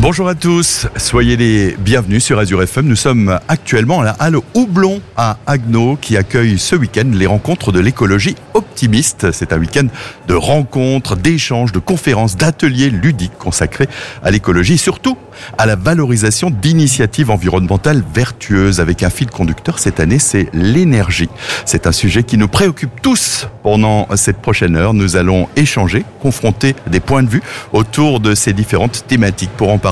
Bonjour à tous, soyez les bienvenus sur Azure FM. Nous sommes actuellement à la halle Houblon à Agno qui accueille ce week-end les rencontres de l'écologie optimiste. C'est un week-end de rencontres, d'échanges, de conférences, d'ateliers ludiques consacrés à l'écologie, surtout à la valorisation d'initiatives environnementales vertueuses avec un fil conducteur cette année, c'est l'énergie. C'est un sujet qui nous préoccupe tous pendant cette prochaine heure. Nous allons échanger, confronter des points de vue autour de ces différentes thématiques. Pour en parler,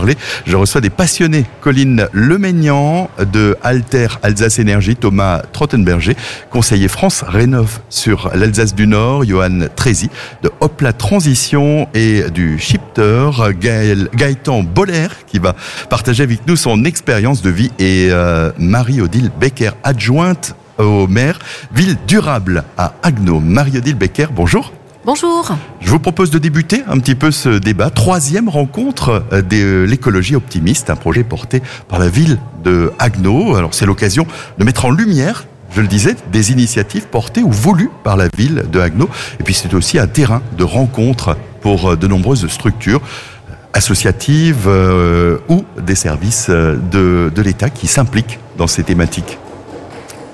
je reçois des passionnés. Colline Lemaignan de Alter Alsace Énergie, Thomas Trottenberger, conseiller France Rénov sur l'Alsace du Nord, Johan Trézy de Hopla Transition et du Shifter, Gaëtan Boller qui va partager avec nous son expérience de vie et euh, Marie-Odile Becker, adjointe au maire Ville Durable à Agno. Marie-Odile Becker, bonjour. Bonjour. Je vous propose de débuter un petit peu ce débat. Troisième rencontre euh, de l'écologie optimiste, un projet porté par la ville de Agno. Alors c'est l'occasion de mettre en lumière je le disais, des initiatives portées ou voulues par la ville de Agno. Et puis c'est aussi un terrain de rencontre pour euh, de nombreuses structures associatives euh, ou des services de l'État qui s'impliquent dans ces thématiques.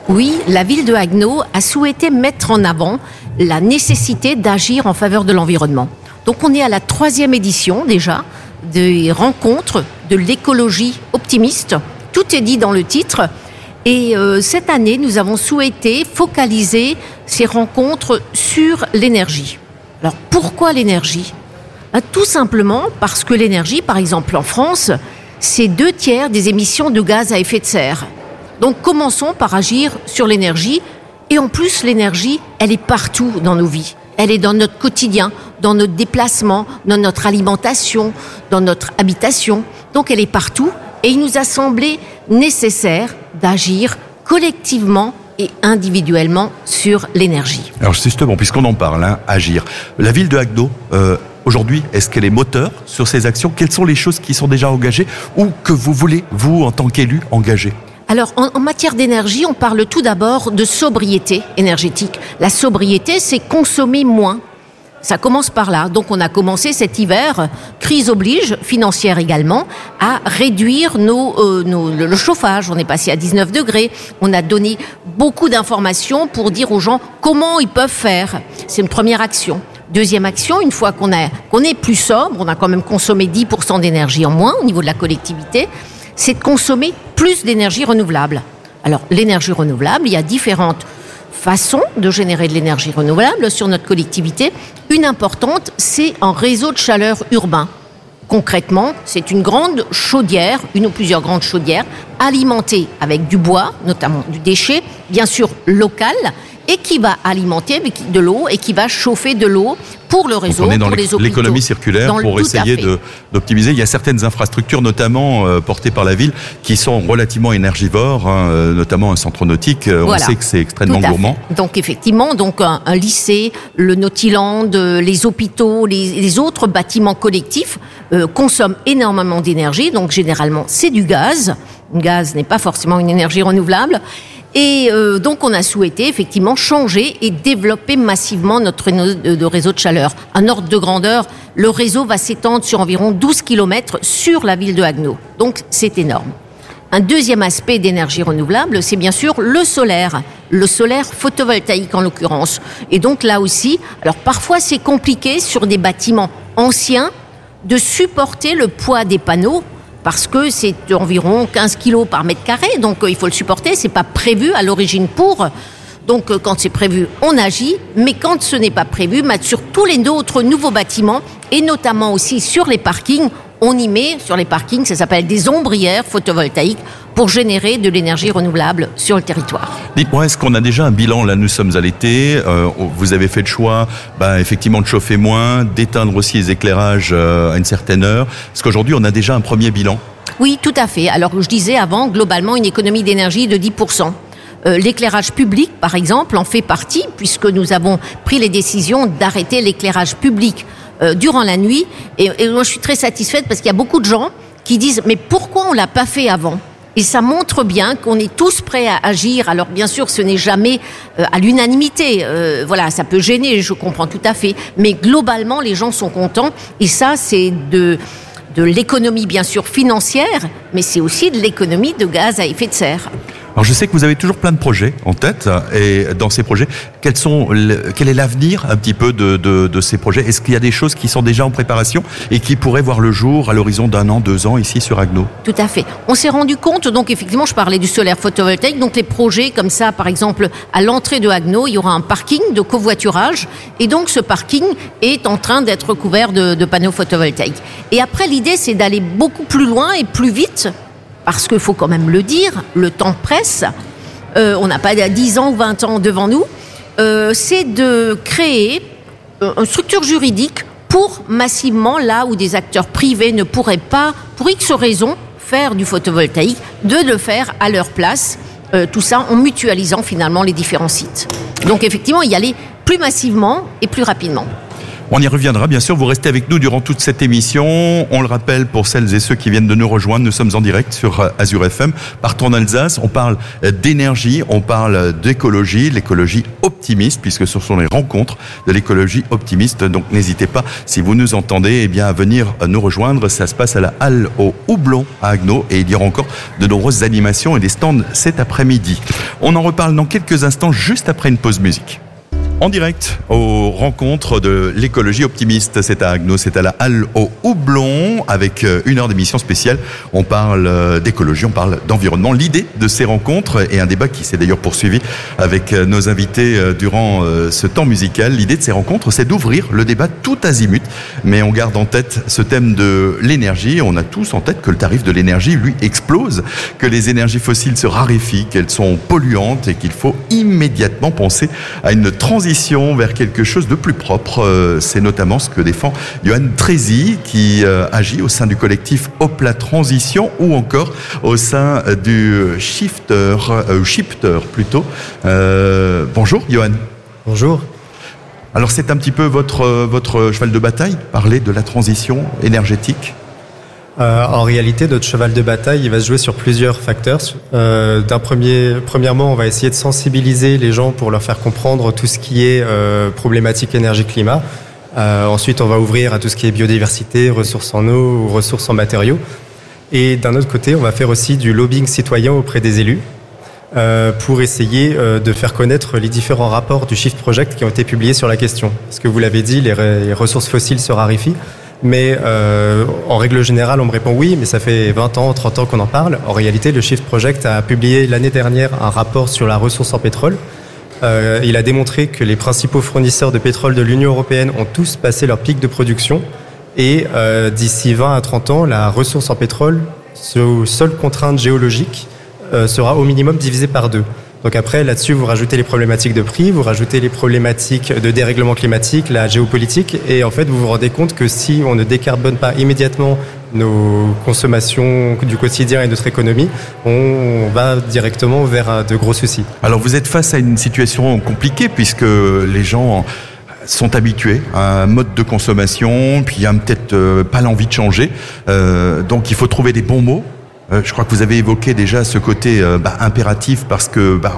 Oui, la ville de Haguenau a souhaité mettre en avant la nécessité d'agir en faveur de l'environnement. Donc on est à la troisième édition déjà des rencontres de l'écologie optimiste. Tout est dit dans le titre. Et euh, cette année, nous avons souhaité focaliser ces rencontres sur l'énergie. Alors pourquoi l'énergie? Ben, Tout simplement parce que l'énergie, par exemple en France, c'est deux tiers des émissions de gaz à effet de serre. Donc commençons par agir sur l'énergie. Et en plus, l'énergie, elle est partout dans nos vies. Elle est dans notre quotidien, dans notre déplacement, dans notre alimentation, dans notre habitation. Donc elle est partout. Et il nous a semblé nécessaire d'agir collectivement et individuellement sur l'énergie. Alors justement, puisqu'on en parle, hein, agir. La ville de Agdo, euh, aujourd'hui, est-ce qu'elle est moteur sur ces actions? Quelles sont les choses qui sont déjà engagées ou que vous voulez, vous, en tant qu'élu, engager? Alors, en, matière d'énergie, on parle tout d'abord de sobriété énergétique. La sobriété, c'est consommer moins. Ça commence par là. Donc, on a commencé cet hiver, crise oblige, financière également, à réduire nos, euh, le chauffage. On est passé à 19 degrés. On a donné beaucoup d'informations pour dire aux gens comment ils peuvent faire. C'est une première action. Deuxième action, une fois qu'on qu'on est plus sobre, on a quand même consommé 10% d'énergie en moins au niveau de la collectivité, c'est de consommer plus d'énergie renouvelable. Alors, l'énergie renouvelable, il y a différentes façons de générer de l'énergie renouvelable sur notre collectivité. Une importante, c'est un réseau de chaleur urbain. Concrètement, c'est une grande chaudière, une ou plusieurs grandes chaudières, alimentées avec du bois, notamment du déchet, bien sûr local, et qui va alimenter de l'eau et qui va chauffer de l'eau pour le réseau, on est dans pour les l'économie circulaire pour essayer d'optimiser. Il y a certaines infrastructures, notamment euh, portées par la ville, qui sont relativement énergivores, hein, euh, notamment un centre nautique. Euh, on sait que c'est extrêmement gourmand. Donc effectivement, donc un, lycée, le Nautiland, les hôpitaux, les, les autres bâtiments collectifs consomment énormément d'énergie. Donc généralement, c'est du gaz. Le gaz n'est pas forcément une énergie renouvelable. Et euh, donc on a souhaité effectivement changer et développer massivement notre réseau de chaleur. Un ordre de grandeur, le réseau va s'étendre sur environ 12 km sur la ville de Haguenau. Donc c'est énorme. Un deuxième aspect d'énergie renouvelable, c'est bien sûr le solaire, le solaire photovoltaïque en l'occurrence. Et donc là aussi, alors parfois c'est compliqué sur des bâtiments anciens de supporter le poids des panneaux parce que c'est environ 15 kilos par mètre carré, donc euh, il faut le supporter. C'est pas prévu à l'origine pour. Donc euh, quand c'est prévu, on agit, mais quand ce n'est pas prévu, sur tous les autres nouveaux bâtiments et notamment aussi sur les parkings, on y met sur les parkings, ça s'appelle des ombrières photovoltaïques pour générer de l'énergie renouvelable sur le territoire. Dites-moi, est-ce qu'on a déjà un bilan? Là, nous sommes à l'été. Euh, vous avez fait le choix, bah, effectivement, de chauffer moins, d'éteindre aussi les éclairages euh, à une certaine heure. Est-ce qu'aujourd'hui, on a déjà un premier bilan? Oui, tout à fait. Alors, je disais avant, globalement, une économie d'énergie de 10%. Euh, l'éclairage public, par exemple, en fait partie, puisque nous avons pris les décisions d'arrêter l'éclairage public durant la nuit. Et, et moi, je suis très satisfaite parce qu'il y a beaucoup de gens qui disent mais pourquoi on l'a pas fait avant? Et ça montre bien qu'on est tous prêts à agir. Alors bien sûr, ce n'est jamais euh, à l'unanimité. Euh, voilà, ça peut gêner, je comprends tout à fait. Mais globalement, les gens sont contents. Et ça, c'est de de l'économie bien sûr financière, mais c'est aussi de l'économie de gaz à effet de serre. Alors je sais que vous avez toujours plein de projets en tête et dans ces projets, quel est l'avenir un petit peu de, ces projets? Est-ce qu'il y a des choses qui sont déjà en préparation et qui pourraient voir le jour à l'horizon d'un an, deux ans ici sur Agno? Tout à fait. On s'est rendu compte, donc effectivement, je parlais du solaire photovoltaïque, donc les projets comme ça, par exemple, à l'entrée de Agno, il y aura un parking de covoiturage et donc ce parking est en train d'être couvert de panneaux photovoltaïques. Et après, l'idée, c'est d'aller beaucoup plus loin et plus vite parce qu'il faut quand même le dire, le temps presse, euh, on n'a pas 10 ans ou 20 ans devant nous, euh, c'est de créer euh, une structure juridique pour massivement, là où des acteurs privés ne pourraient pas, pour X raisons, faire du photovoltaïque, de le faire à leur place, tout ça en mutualisant finalement les différents sites. Donc effectivement, y aller plus massivement et plus rapidement. On y reviendra, bien sûr. Vous restez avec nous durant toute cette émission. On le rappelle pour celles et ceux qui viennent de nous rejoindre. Nous sommes en direct sur euh, Azure FM. Partout en Alsace, on parle euh, d'énergie, on parle d'écologie, l'écologie optimiste, puisque ce sont les rencontres de l'écologie optimiste. Donc n'hésitez pas, si vous nous entendez, eh bien, à venir nous rejoindre. Ça se passe à la Halle au Houblon à Agno et il y aura encore de nombreuses animations et des stands cet après-midi. On en reparle dans quelques instants, juste après une pause musique. En direct aux rencontres de l'écologie optimiste, c'est à Agno, c'est à la Halle au Houblon avec euh, une heure d'émission spéciale. On parle euh, d'écologie, on parle d'environnement. L'idée de ces rencontres et un débat qui s'est d'ailleurs poursuivi avec euh, nos invités durant ce temps musical. L'idée de ces rencontres, c'est d'ouvrir le débat tout azimut, mais on garde en tête ce thème de l'énergie. On a tous en tête que le tarif de l'énergie lui explose, que les énergies fossiles se raréfient, qu'elles sont polluantes et qu'il faut immédiatement penser à une transition vers quelque chose de plus propre. Euh, c'est notamment ce que défend Johan Trézy, qui euh, agit au sein du collectif Opla Transition ou encore au sein du Shifter, euh, Shifter plutôt. Euh, bonjour Johan. Bonjour. Alors c'est un petit peu votre, votre cheval de bataille, parler de la transition énergétique? Euh, en réalité, notre cheval de bataille, il va se jouer sur plusieurs facteurs. Euh, D'un premier, premièrement, on va essayer de sensibiliser les gens pour leur faire comprendre tout ce qui est euh, problématique énergie-climat. Ensuite, on va ouvrir à tout ce qui est biodiversité, ressources en eau ou ressources en matériaux. Et d'un autre côté, on va faire aussi du lobbying citoyen auprès des élus pour essayer de faire connaître les différents rapports du Shift Project qui ont été publiés sur la question. Parce que vous l'avez dit, les, les ressources fossiles se raréfient. Mais euh, en règle générale, on me répond oui, mais ça fait 20 ans, 30 ans qu'on en parle. En réalité, le Shift Project a publié l'année dernière un rapport sur la ressource en pétrole. Euh, il a démontré que les principaux fournisseurs de pétrole de l'Union européenne ont tous passé leur pic de production. Et euh, d'ici 20 à 30 ans, la ressource en pétrole, sous seule contrainte géologique, euh, sera au minimum divisée par deux. Donc après, là-dessus, vous rajoutez les problématiques de prix, vous rajoutez les problématiques de dérèglement climatique, la géopolitique, et en fait, vous vous rendez compte que si on ne décarbone pas immédiatement nos consommations du quotidien et notre économie, on va directement vers de gros soucis. Alors vous êtes face à une situation compliquée puisque les gens sont habitués à un mode de consommation, puis il n'y a peut-être euh, pas l'envie de changer. Euh, donc il faut trouver des bons mots je crois que vous avez évoqué déjà ce côté euh, bah, impératif parce que bah,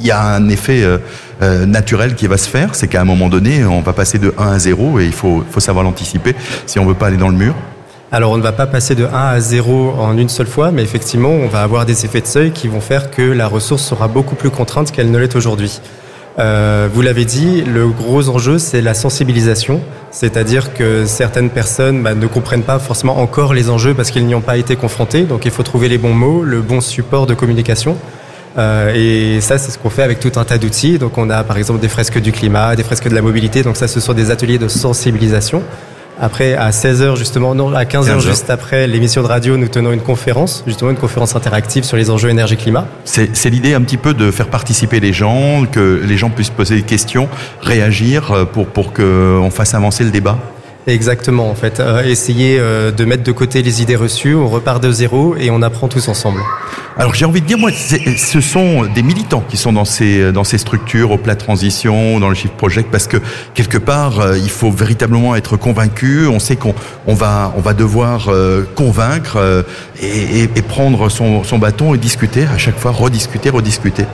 il y a un effet euh, naturel qui va se faire, c'est qu'à un moment donné, on va passer de 1 à 0 et il faut, faut savoir l'anticiper si on veut pas aller dans le mur. Alors on ne va pas passer de 1 à 0 en une seule fois, mais effectivement on va avoir des effets de seuil qui vont faire que la ressource sera beaucoup plus contrainte qu'elle ne l'est aujourd'hui. Euh, vous l'avez dit, le gros enjeu, c'est la sensibilisation, c'est-à-dire que certaines personnes bah, ne comprennent pas forcément encore les enjeux parce qu'ils n'y ont pas été confrontés, donc il faut trouver les bons mots, le bon support de communication. Euh, et ça, c'est ce qu'on fait avec tout un tas d'outils. Donc on a par exemple des fresques du climat, des fresques de la mobilité, donc ça, ce sont des ateliers de sensibilisation. Après, à 16h, justement, non, à 15h, 15 juste après l'émission de radio, nous tenons une conférence, justement une conférence interactive sur les enjeux énergie-climat. C'est l'idée un petit peu de faire participer les gens, que les gens puissent poser des questions, réagir euh, pour, pour qu'on fasse avancer le débat? Exactement, en fait. Euh, essayer euh, de mettre de côté les idées reçues, on repart de zéro et on apprend tous ensemble. Alors j'ai envie de dire, moi, ce sont des militants qui sont dans ces, dans ces structures, au plat transition, dans le Shift Project, parce que quelque part, euh, il faut véritablement être convaincu. On sait qu'on on va, on va devoir convaincre et, et, et, prendre son, son bâton et discuter, à chaque fois rediscuter, rediscuter.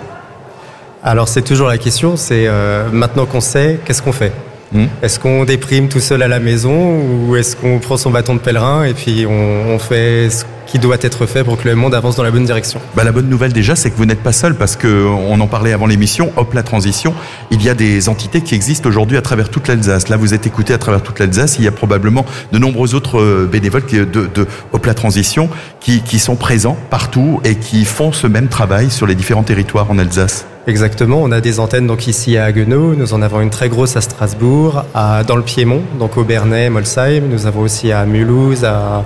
Alors c'est toujours la question, c'est maintenant qu'on sait, qu'est-ce qu'on fait? Hmm. Est-ce qu'on déprime tout seul à la maison ou est-ce qu'on prend son bâton de pèlerin et puis on, on fait ce qui doit être fait pour que le monde avance dans la bonne direction? Bah, La bonne nouvelle déjà, c'est que vous n'êtes pas seul parce qu'on en parlait avant l'émission, Hop la transition, il y a des entités qui existent aujourd'hui à travers toute l'Alsace. Là, vous êtes écouté à travers toute l'Alsace, il y a probablement de nombreux autres euh, bénévoles de, de Hop la transition qui, qui sont présents partout et qui font ce même travail sur les différents territoires en Alsace. Exactement, on a des antennes donc ici à Haguenau, nous en avons une très grosse à Strasbourg, à, dans le Piémont, donc au Bernay, Molsheim, nous avons aussi à Mulhouse, à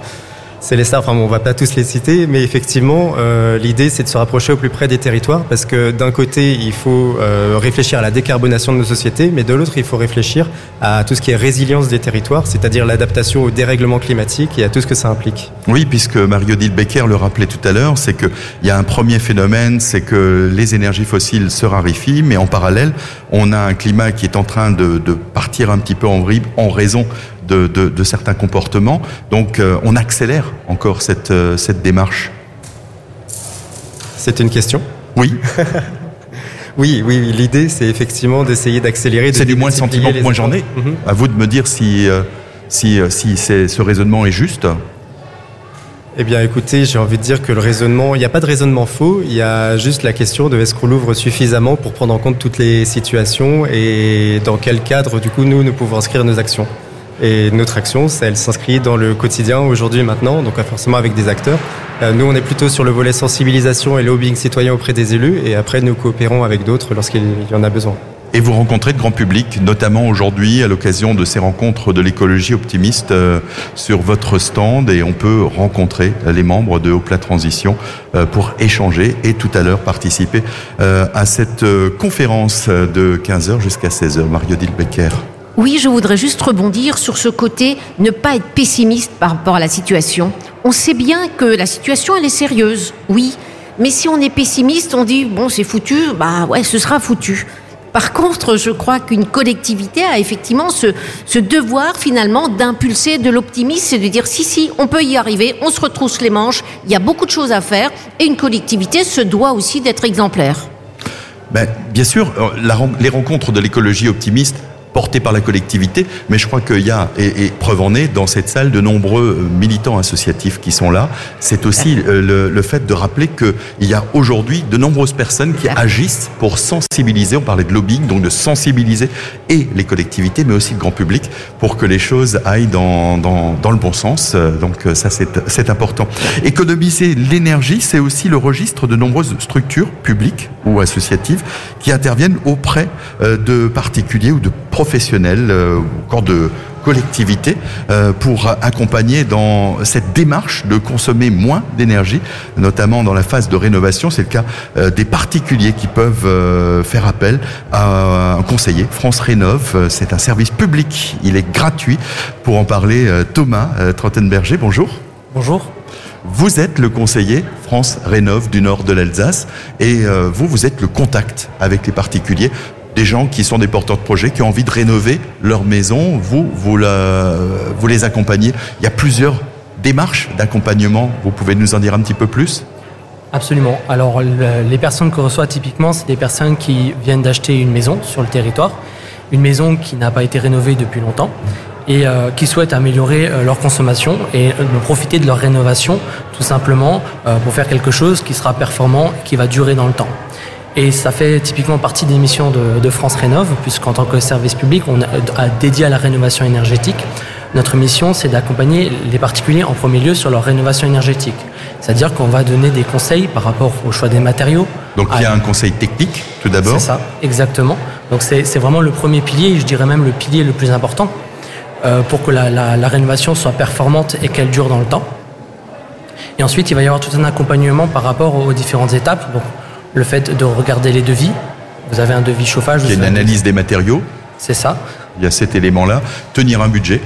c'est les stars, enfin bon, on va pas tous les citer, mais effectivement, euh, l'idée c'est de se rapprocher au plus près des territoires parce que d'un côté, il faut euh, réfléchir à la décarbonation de nos sociétés, mais de l'autre, il faut réfléchir à tout ce qui est résilience des territoires, c'est-à-dire l'adaptation au dérèglement climatique et à tout ce que ça implique. Oui, puisque Mario Dilbecker le rappelait tout à l'heure, c'est qu'il y a un premier phénomène, c'est que les énergies fossiles se raréfient, mais en parallèle, on a un climat qui est en train de, de partir un petit peu en vrille en raison de, certains comportements. Donc euh, on accélère encore cette, euh, cette démarche. C'est une question? Oui. oui, oui, l'idée c'est effectivement d'essayer d'accélérer. C'est du moins le sentiment que moi j'en ai. Mhm. À vous de me dire si, euh, si, si ce raisonnement est juste. Eh bien, écoutez, j'ai envie de dire que le raisonnement, il n'y a pas de raisonnement faux, il y a juste la question de est-ce qu'on l'ouvre suffisamment pour prendre en compte toutes les situations et dans quel cadre, du coup, nous, nous pouvons inscrire nos actions. Et notre action, elle s'inscrit dans le quotidien aujourd'hui maintenant, donc forcément avec des acteurs. Euh, nous, on est plutôt sur le volet sensibilisation et lobbying citoyen auprès des élus, et après, nous coopérons avec d'autres lorsqu'il y en a besoin. Et vous rencontrez de grand public, notamment aujourd'hui à l'occasion de ces rencontres de l'écologie optimiste euh, sur votre stand et on peut rencontrer les membres de Hopla Transition euh, pour échanger et tout à l'heure participer à cette conférence de 15h jusqu'à 16h. Mario Dilbecker. Oui, je voudrais juste rebondir sur ce côté, ne pas être pessimiste par rapport à la situation. On sait bien que la situation, elle est sérieuse, oui. Mais si on est pessimiste, on dit, bon, c'est foutu, bah ouais, ce sera foutu. Par contre, je crois qu'une collectivité a effectivement ce, devoir finalement d'impulser de l'optimisme et de dire si, si, on peut y arriver, on se retrousse les manches, il y a beaucoup de choses à faire et une collectivité se doit aussi d'être exemplaire. Ben, bien sûr, euh, les rencontres de l'écologie optimiste porté par la collectivité, mais je crois qu'il y a, et, preuve en est, dans cette salle, de nombreux euh, militants associatifs qui sont là. C'est aussi euh, le, fait de rappeler qu'il y a aujourd'hui de nombreuses personnes qui agissent pour sensibiliser, on parlait de lobbying, donc de sensibiliser et les collectivités, mais aussi le grand public, pour que les choses aillent dans, dans, dans le bon sens. Donc euh, ça, c'est important. Économiser l'énergie, c'est aussi le registre de nombreuses structures publiques ou associatives qui interviennent auprès de particuliers ou de professionnels euh, ou encore de collectivités euh, pour accompagner dans cette démarche de consommer moins d'énergie, notamment dans la phase de rénovation. C'est le cas euh, des particuliers qui peuvent faire appel à un conseiller. France Rénov, c'est un service public. Il est gratuit. Pour en parler, Thomas Trottenberger, bonjour. Bonjour. Vous êtes le conseiller France Rénov du nord de l'Alsace et vous, vous êtes le contact avec les particuliers des gens qui sont des porteurs de projets, qui ont envie de rénover leur maison. Vous, vous, les accompagnez. Il y a plusieurs démarches d'accompagnement. Vous pouvez nous en dire un petit peu plus? Absolument. Alors, les personnes que reçoit typiquement, c'est des personnes qui viennent d'acheter une maison sur le territoire, une maison qui n'a pas été rénovée depuis longtemps et euh, qui souhaitent améliorer euh, leur consommation et euh, profiter de leur rénovation tout simplement pour faire quelque chose qui sera performant et qui va durer dans le temps. Et ça fait typiquement partie des missions de, France Rénov, puisqu'en tant que service public, on a, dédié à la rénovation énergétique. Notre mission, c'est d'accompagner les particuliers en premier lieu sur leur rénovation énergétique. C'est-à-dire qu'on va donner des conseils par rapport au choix des matériaux. Donc il y a un conseil technique tout d'abord C'est ça, exactement. Donc c'est vraiment le premier pilier, je dirais même le pilier le plus important, euh, pour que la, la, rénovation soit performante et qu'elle dure dans le temps. Et ensuite, il va y avoir tout un accompagnement par rapport aux différentes étapes. Donc, le fait de regarder les devis. Vous avez un devis chauffage. Il y a une analyse des matériaux. C'est ça. Il y a cet élément-là. Tenir un budget.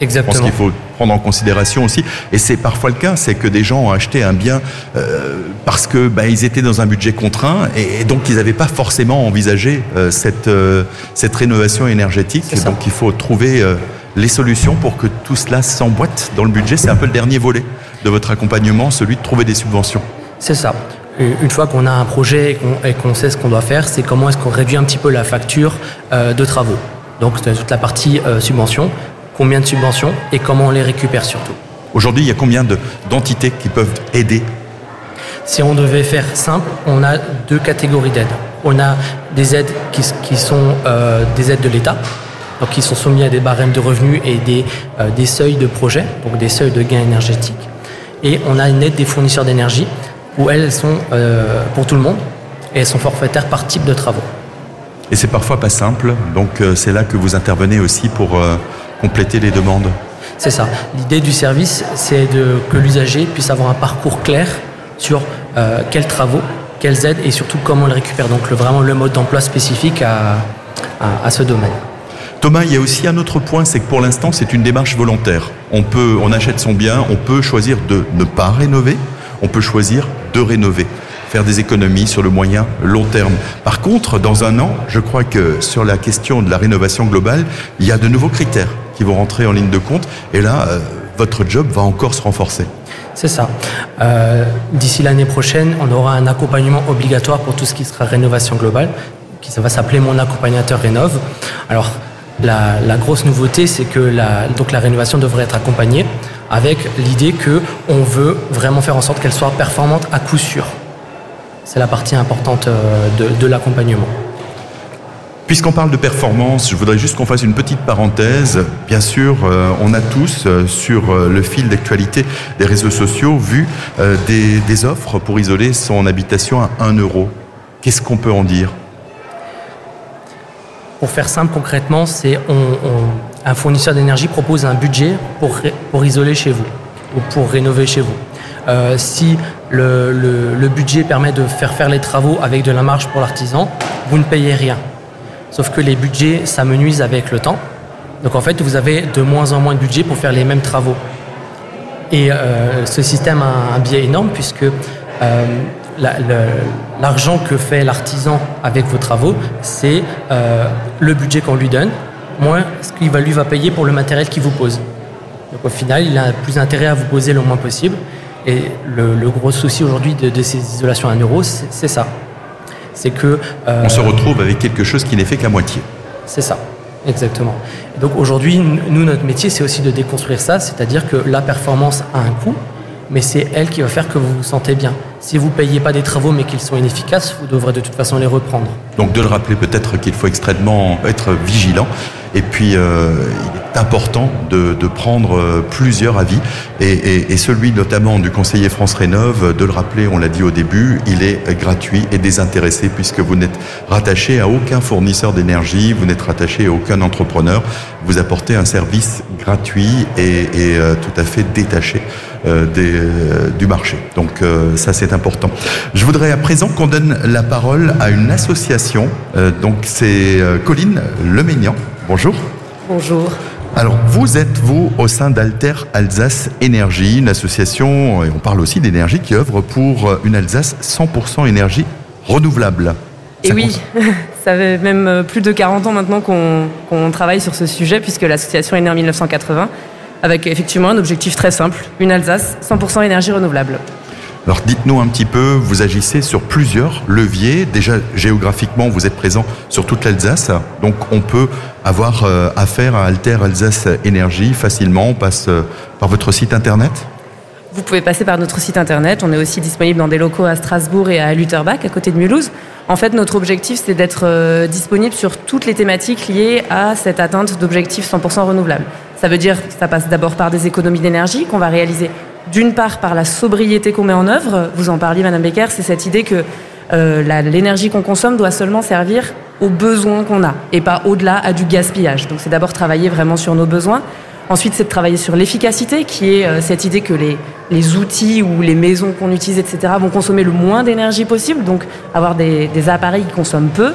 Exactement. Je pense qu'il faut prendre en considération aussi. Et c'est parfois le cas, c'est que des gens ont acheté un bien euh, parce que bah, ils étaient dans un budget contraint et, donc ils n'avaient pas forcément envisagé euh, cette euh, cette rénovation énergétique. Donc il faut trouver les solutions pour que tout cela s'emboîte dans le budget. C'est un peu le dernier volet de votre accompagnement, celui de trouver des subventions. C'est ça une fois qu'on a un projet et qu'on sait ce qu'on doit faire, c'est comment est-ce qu'on réduit un petit peu la facture euh, de travaux. Donc toute la partie subvention, combien de subventions et comment on les récupère surtout. Aujourd'hui, il y a combien d'entités qui peuvent aider? Si on devait faire simple, on a deux catégories d'aides. On a des aides qui, sont des aides de l'État, donc qui sont soumis à des barèmes de revenus et des, des seuils de projet, donc des seuils de gains énergétiques. Et on a une aide des fournisseurs d'énergie où elles sont euh, pour tout le monde et elles sont forfaitaires par type de travaux. Et c'est parfois pas simple, donc euh, c'est là que vous intervenez aussi pour euh, compléter les demandes. C'est ça. L'idée du service, c'est que l'usager puisse avoir un parcours clair sur quels travaux, quelles aides et surtout comment on le récupère. Donc vraiment le mode d'emploi spécifique à, à ce domaine. Thomas, il y a aussi un autre point, c'est que pour l'instant, c'est une démarche volontaire. On peut, on achète son bien, on peut choisir de ne pas rénover, on peut choisir de rénover faire des économies sur le moyen long terme. Par contre, dans un an, je crois que sur la question de la rénovation globale, il y a de nouveaux critères qui vont rentrer en ligne de compte. Et là, euh, votre job va encore se renforcer. C'est ça. Euh, d'ici l'année prochaine, on aura un accompagnement obligatoire pour tout ce qui sera rénovation globale, qui ça va s'appeler mon accompagnateur rénove. Alors, la, grosse nouveauté, c'est que donc la rénovation devrait être accompagnée avec l'idée que on veut vraiment faire en sorte qu'elle soit performante à coup sûr. C'est la partie importante euh, de, l'accompagnement. Puisqu'on parle de performance, je voudrais juste qu'on fasse une petite parenthèse. Bien sûr, euh, on a tous, euh, sur le fil d'actualité des réseaux sociaux, vu des, des offres pour isoler son habitation à 1 euro. Qu'est-ce qu'on peut en dire? Pour faire simple concrètement, c'est un fournisseur d'énergie propose un budget pour, pour isoler chez vous ou pour rénover chez vous. Euh, si le, budget permet de faire faire les travaux avec de la marge pour l'artisan, vous ne payez rien. Sauf que les budgets s'amenuisent avec le temps. Donc en fait, vous avez de moins en moins de budget pour faire les mêmes travaux. Et euh, ce système a un biais énorme puisque euh, l'argent que fait l'artisan avec vos travaux, c'est le budget qu'on lui donne, moins ce qu'il lui va payer pour le matériel qu'il vous pose. Donc au final, il a plus intérêt à vous poser le moins possible. Et le, gros souci aujourd'hui de, ces isolations à un euro, c'est ça. C'est que... Euh, On se retrouve avec quelque chose qui n'est fait qu'à moitié. C'est ça, exactement. donc aujourd'hui, nous, notre métier, c'est aussi de déconstruire ça, c'est-à-dire que la performance a un coût, mais c'est elle qui va faire que vous vous sentez bien. Si vous ne payez pas des travaux mais qu'ils sont inefficaces, vous devrez de toute façon les reprendre. Donc de le rappeler peut-être qu'il faut extrêmement être vigilant et puis euh, il est important de, prendre euh, plusieurs avis. Et, celui notamment du conseiller France Rénov, de le rappeler, on l'a dit au début, il est gratuit et désintéressé puisque vous n'êtes rattaché à aucun fournisseur d'énergie, vous n'êtes rattaché à aucun entrepreneur, vous apportez un service gratuit et, euh, tout à fait détaché. euh, des, euh, du marché. Donc euh, ça c'est important. Je voudrais à présent qu'on donne la parole à une association. donc c'est Colline Leménian. Bonjour. Bonjour. Alors, vous êtes, vous, au sein d'Alter Alsace Énergie, une association, et on parle aussi d'énergie, qui œuvre pour une Alsace 100% énergie renouvelable. et oui, ça fait même plus de 40 ans maintenant qu'on travaille sur ce sujet, puisque l'association est née en 1980 avec effectivement un objectif très simple, une Alsace 100% énergie renouvelable. Alors dites-nous un petit peu, vous agissez sur plusieurs leviers. Déjà géographiquement, vous êtes présent sur toute l'Alsace, donc on peut avoir euh, affaire à Alter Alsace Énergie facilement. On passe euh, par votre site internet Vous pouvez passer par notre site internet. On est aussi disponible dans des locaux à Strasbourg et à Lutterbach, à côté de Mulhouse. En fait, notre objectif, c'est d'être euh, disponible sur toutes les thématiques liées à cette atteinte d'objectifs 100% renouvelables. Ça veut dire ça passe d'abord par des économies d'énergie qu'on va réaliser d'une part par la sobriété qu'on met en œuvre. Vous en parliez, Madame Becker, c'est cette idée que euh, l'énergie qu'on consomme doit seulement servir aux besoins qu'on a et pas au-delà à du gaspillage. Donc c'est d'abord travailler vraiment sur nos besoins. Ensuite, c'est de travailler sur l'efficacité, qui est euh, cette idée que les, les outils ou les maisons qu'on utilise, etc., vont consommer le moins d'énergie possible, donc avoir des, des, appareils qui consomment peu.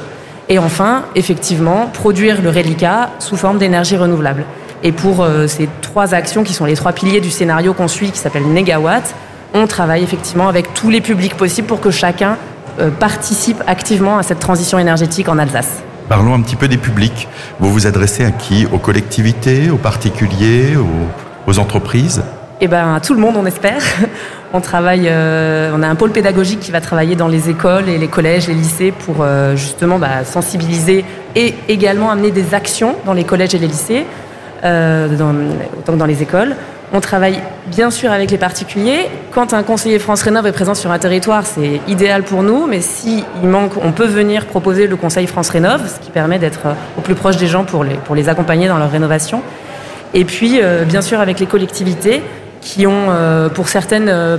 Et enfin, effectivement, produire le reliquat sous forme d'énergie renouvelable. Et pour euh, ces trois actions qui sont les trois piliers du scénario qu'on suit, qui s'appelle Negawatt, on travaille effectivement avec tous les publics possibles pour que chacun euh, participe activement à cette transition énergétique en Alsace. Parlons un petit peu des publics. Vous vous adressez à qui? Aux collectivités, aux particuliers, aux, aux entreprises? Eh ben, tout le monde, on espère. On travaille, euh, on a un pôle pédagogique qui va travailler dans les écoles et les collèges, les lycées pour euh, justement bah, sensibiliser et également amener des actions dans les collèges et les lycées, euh, dans, que dans les écoles. On travaille bien sûr avec les particuliers. Quand un conseiller France Rénov est présent sur un territoire, c'est idéal pour nous, mais s'il manque, on peut venir proposer le conseil France Rénov, ce qui permet d'être au plus proche des gens pour les, pour les accompagner dans leur rénovation. Et puis, bien sûr, avec les collectivités, qui ont, euh, pour certaines euh,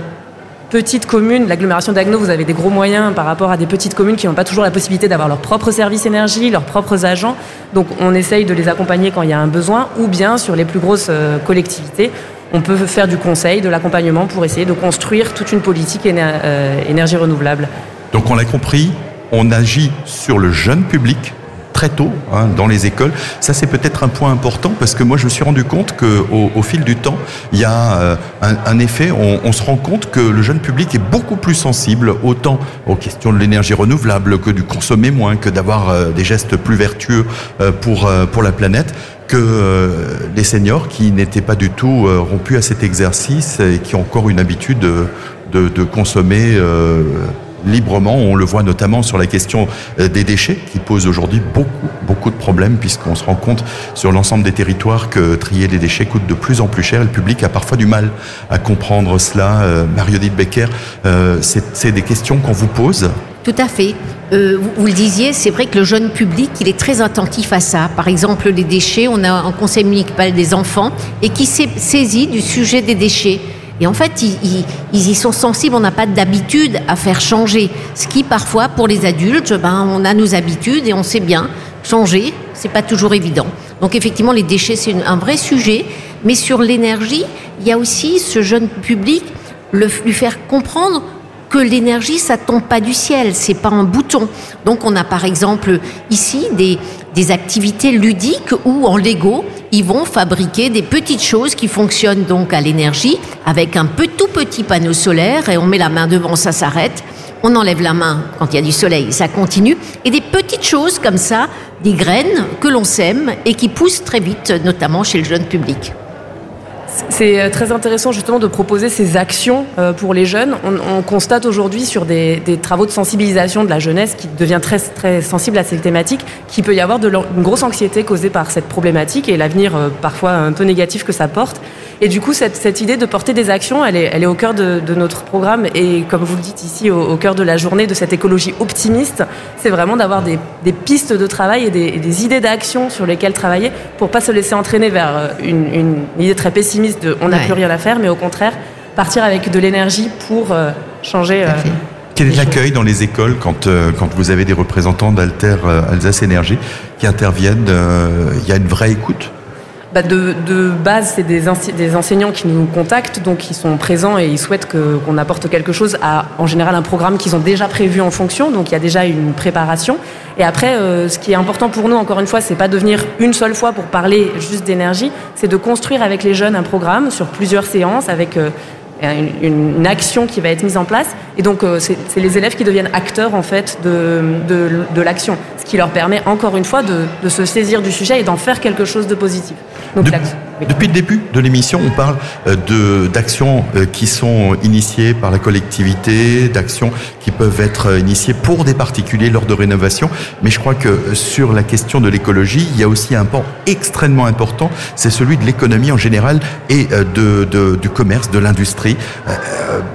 petites communes, l'agglomération d'Agno, vous avez des gros moyens par rapport à des petites communes qui n'ont pas toujours la possibilité d'avoir leur propre service énergie, leurs propres agents. Donc on essaye de les accompagner quand il y a un besoin, ou bien sur les plus grosses euh, collectivités, on peut faire du conseil, de l'accompagnement pour essayer de construire toute une politique énergie renouvelable. Donc on l'a compris, on agit sur le jeune public, très tôt hein, dans les écoles. Ça, c'est peut-être un point important parce que moi, je me suis rendu compte qu'au au fil du temps, il y a euh, un, effet, on, se rend compte que le jeune public est beaucoup plus sensible autant aux questions de l'énergie renouvelable que du consommer moins, que d'avoir euh, des gestes plus vertueux euh, pour, pour la planète que les seniors qui n'étaient pas du tout rompus à cet exercice et qui ont encore une habitude de, consommer librement. On le voit notamment sur la question euh, des déchets qui pose aujourd'hui beaucoup, beaucoup de problèmes puisqu'on se rend compte sur l'ensemble des territoires que trier les déchets coûte de plus en plus cher. Le public a parfois du mal à comprendre cela. Euh, Becker, euh, c'est des questions qu'on vous pose tout à fait. vous, le disiez, c'est vrai que le jeune public, il est très attentif à ça. Par exemple, les déchets, on a un conseil municipal des enfants et qui s'est saisi du sujet des déchets. Et en fait, ils, y sont sensibles, on n'a pas d'habitude à faire changer. Ce qui, parfois, pour les adultes, ben, on a nos habitudes et on sait bien changer, c'est pas toujours évident. Donc, effectivement, les déchets, c'est un vrai sujet. Mais sur l'énergie, il y a aussi ce jeune public, le, lui faire comprendre que l'énergie, ça tombe pas du ciel, c'est pas un bouton. Donc on a par exemple ici des, des activités ludiques où en Lego, ils vont fabriquer des petites choses qui fonctionnent donc à l'énergie avec un tout petit panneau solaire et on met la main devant, ça s'arrête. On enlève la main quand il y a du soleil, ça continue. Et des petites choses comme ça, des graines que l'on sème et qui poussent très vite, notamment chez le jeune public. C'est euh, très intéressant justement de proposer ces actions euh, pour les jeunes. On, constate aujourd'hui sur des, travaux de sensibilisation de la jeunesse qui devient très, très sensible à ces thématiques qu'il peut y avoir de, une grosse anxiété causée par cette problématique et l'avenir euh, parfois un peu négatif que ça porte. Et du coup, cette, cette, idée de porter des actions, elle est, elle est au cœur de, de, notre programme. Et comme vous le dites ici, au, cœur de la journée de cette écologie optimiste, c'est vraiment d'avoir des, des, pistes de travail et des, des idées d'action sur lesquelles travailler pour pas se laisser entraîner vers une, une idée très pessimiste de on n'a plus rien à faire, mais au contraire partir avec de l'énergie pour euh, changer. Euh, quel est l'accueil dans les écoles quand, euh, quand vous avez des représentants d'Alter Alsace Énergie qui interviennent Il y a une vraie écoute? Bah, de, base, c'est des, des, enseignants qui nous contactent, donc ils sont présents et ils souhaitent qu'on apporte quelque chose à, en général, un programme qu'ils ont déjà prévu en fonction, donc il y a déjà une préparation. Et après, euh, ce qui est important pour nous, encore une fois, c'est pas de venir une seule fois pour parler juste d'énergie, c'est de construire avec les jeunes un programme sur plusieurs séances, avec euh, une, une, action qui va être mise en place. Et donc, euh, c'est les élèves qui deviennent acteurs, en fait, de, de, de l'action. Ce qui leur permet, encore une fois, de, de se saisir du sujet et d'en faire quelque chose de positif. Donc, depuis le début de l'émission, on parle euh, d'actions euh, qui sont initiées par la collectivité, d'actions qui peuvent être initiées pour des particuliers lors de rénovation. Mais je crois que sur la question de l'écologie, il y a aussi un pan extrêmement important, c'est celui de l'économie en général et de, de, du commerce, de l'industrie.